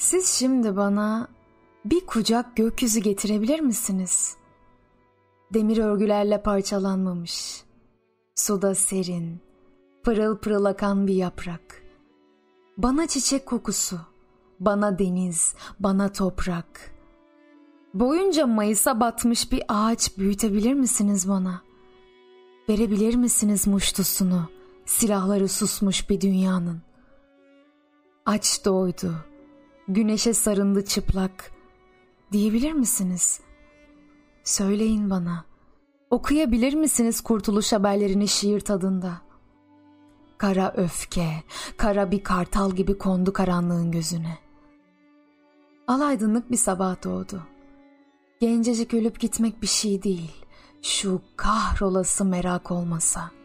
Siz şimdi bana bir kucak gökyüzü getirebilir misiniz? Demir örgülerle parçalanmamış, suda serin, pırıl pırıl akan bir yaprak. Bana çiçek kokusu, bana deniz, bana toprak. Boyunca Mayıs'a batmış bir ağaç büyütebilir misiniz bana? Verebilir misiniz muştusunu, silahları susmuş bir dünyanın? Aç doydu, güneşe sarındı çıplak diyebilir misiniz? Söyleyin bana, okuyabilir misiniz kurtuluş haberlerini şiir tadında? Kara öfke, kara bir kartal gibi kondu karanlığın gözüne. Alaydınlık bir sabah doğdu. Gencecik ölüp gitmek bir şey değil. Şu kahrolası merak olmasa.''